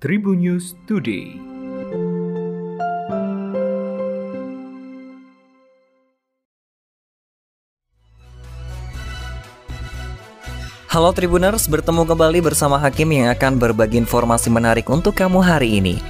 Tribun News Today. Halo Tribuners, bertemu kembali bersama Hakim yang akan berbagi informasi menarik untuk kamu hari ini.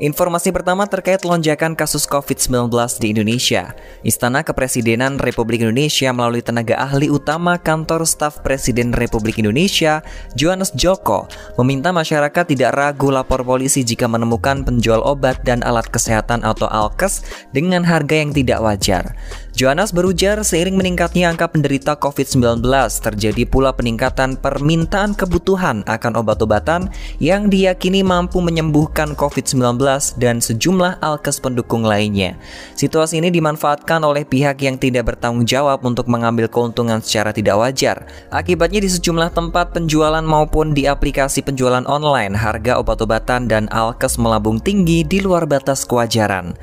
Informasi pertama terkait lonjakan kasus COVID-19 di Indonesia. Istana Kepresidenan Republik Indonesia melalui tenaga ahli utama Kantor Staf Presiden Republik Indonesia, Johannes Joko, meminta masyarakat tidak ragu lapor polisi jika menemukan penjual obat dan alat kesehatan atau alkes dengan harga yang tidak wajar. Johannes berujar seiring meningkatnya angka penderita COVID-19, terjadi pula peningkatan permintaan kebutuhan akan obat-obatan yang diyakini mampu menyembuhkan COVID-19 dan sejumlah alkes pendukung lainnya. Situasi ini dimanfaatkan oleh pihak yang tidak bertanggung jawab untuk mengambil keuntungan secara tidak wajar. Akibatnya di sejumlah tempat penjualan maupun di aplikasi penjualan online, harga obat-obatan dan alkes melambung tinggi di luar batas kewajaran.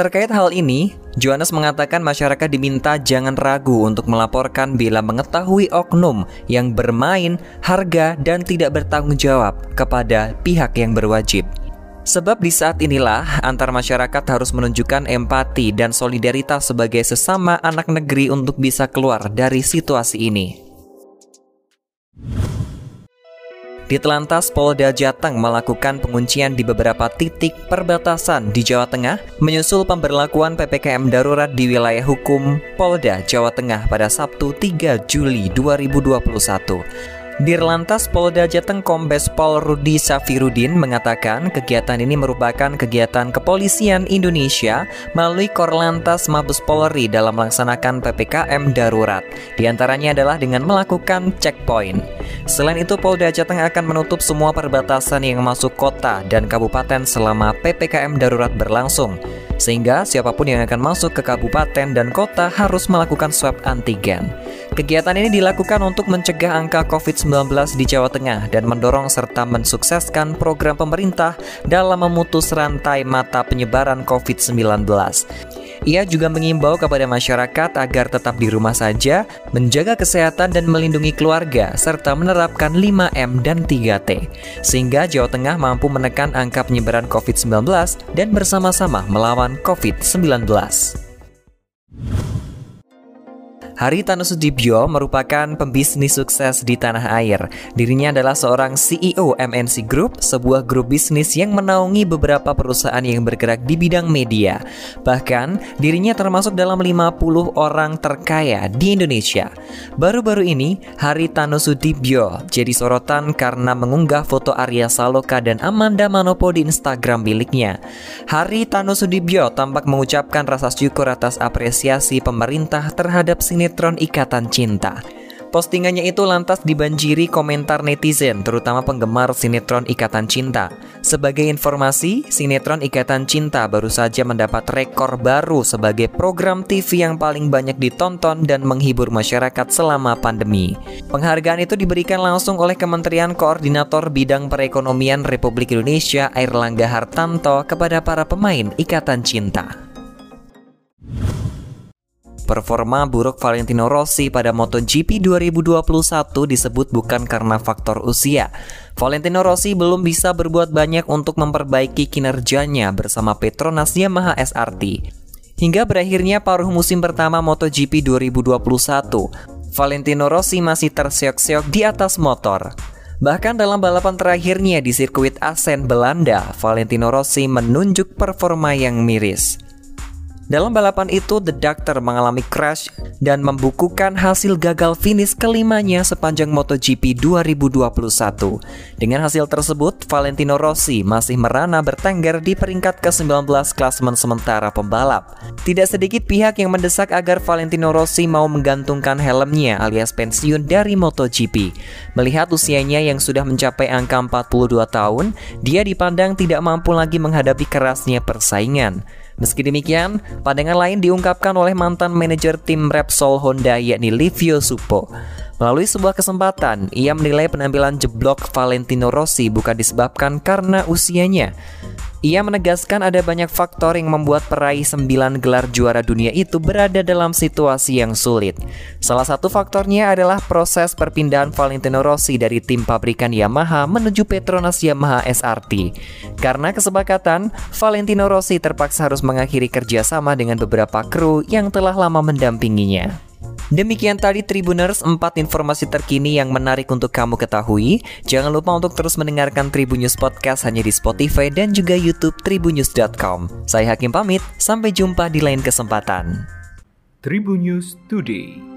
Terkait hal ini, Johannes mengatakan masyarakat diminta jangan ragu untuk melaporkan bila mengetahui oknum yang bermain harga dan tidak bertanggung jawab kepada pihak yang berwajib. Sebab di saat inilah antar masyarakat harus menunjukkan empati dan solidaritas sebagai sesama anak negeri untuk bisa keluar dari situasi ini. Di Telantas Polda Jateng melakukan penguncian di beberapa titik perbatasan di Jawa Tengah menyusul pemberlakuan PPKM darurat di wilayah hukum Polda Jawa Tengah pada Sabtu 3 Juli 2021. Dirlantas Polda Jateng Kombes Pol Rudi Safirudin mengatakan kegiatan ini merupakan kegiatan kepolisian Indonesia melalui Korlantas Mabes Polri dalam melaksanakan PPKM darurat. Di antaranya adalah dengan melakukan checkpoint. Selain itu Polda Jateng akan menutup semua perbatasan yang masuk kota dan kabupaten selama PPKM darurat berlangsung. Sehingga siapa pun yang akan masuk ke kabupaten dan kota harus melakukan swab antigen. Kegiatan ini dilakukan untuk mencegah angka COVID-19 di Jawa Tengah dan mendorong serta mensukseskan program pemerintah dalam memutus rantai mata penyebaran COVID-19. Ia juga mengimbau kepada masyarakat agar tetap di rumah saja, menjaga kesehatan dan melindungi keluarga, serta menerapkan 5M dan 3T, sehingga Jawa Tengah mampu menekan angka penyebaran COVID-19 dan bersama-sama melawan COVID-19. Haritano Sudibyo merupakan pembisnis sukses di tanah air. Dirinya adalah seorang CEO MNC Group, sebuah grup bisnis yang menaungi beberapa perusahaan yang bergerak di bidang media. Bahkan, dirinya termasuk dalam 50 orang terkaya di Indonesia. Baru-baru ini, Haritano Sudibyo jadi sorotan karena mengunggah foto Arya Saloka dan Amanda Manopo di Instagram miliknya. Haritano Sudibyo tampak mengucapkan rasa syukur atas apresiasi pemerintah terhadap sinetron sinetron Ikatan Cinta. Postingannya itu lantas dibanjiri komentar netizen, terutama penggemar sinetron Ikatan Cinta. Sebagai informasi, sinetron Ikatan Cinta baru saja mendapat rekor baru sebagai program TV yang paling banyak ditonton dan menghibur masyarakat selama pandemi. Penghargaan itu diberikan langsung oleh Kementerian Koordinator Bidang Perekonomian Republik Indonesia Airlangga Hartanto kepada para pemain Ikatan Cinta. Performa buruk Valentino Rossi pada MotoGP 2021 disebut bukan karena faktor usia. Valentino Rossi belum bisa berbuat banyak untuk memperbaiki kinerjanya bersama Petronas Yamaha SRT. Hingga berakhirnya paruh musim pertama MotoGP 2021, Valentino Rossi masih terseok-seok di atas motor. Bahkan dalam balapan terakhirnya di sirkuit Assen, Belanda, Valentino Rossi menunjuk performa yang miris. Dalam balapan itu, The Doctor mengalami crash dan membukukan hasil gagal finish kelimanya sepanjang MotoGP 2021. Dengan hasil tersebut, Valentino Rossi masih merana bertengger di peringkat ke-19 klasmen sementara pembalap. Tidak sedikit pihak yang mendesak agar Valentino Rossi mau menggantungkan helmnya alias pensiun dari MotoGP. Melihat usianya yang sudah mencapai angka 42 tahun, dia dipandang tidak mampu lagi menghadapi kerasnya persaingan. Meski demikian, pandangan lain diungkapkan oleh mantan manajer tim Repsol Honda yakni Livio Supo. Melalui sebuah kesempatan, ia menilai penampilan jeblok Valentino Rossi bukan disebabkan karena usianya. Ia menegaskan ada banyak faktor yang membuat peraih 9 gelar juara dunia itu berada dalam situasi yang sulit. Salah satu faktornya adalah proses perpindahan Valentino Rossi dari tim pabrikan Yamaha menuju Petronas Yamaha SRT. Karena kesepakatan, Valentino Rossi terpaksa harus mengakhiri kerjasama dengan beberapa kru yang telah lama mendampinginya. Demikian tadi Tribuners 4 informasi terkini yang menarik untuk kamu ketahui. Jangan lupa untuk terus mendengarkan Tribun News Podcast hanya di Spotify dan juga YouTube tribunnews.com. Saya Hakim pamit, sampai jumpa di lain kesempatan. Tribun News Today.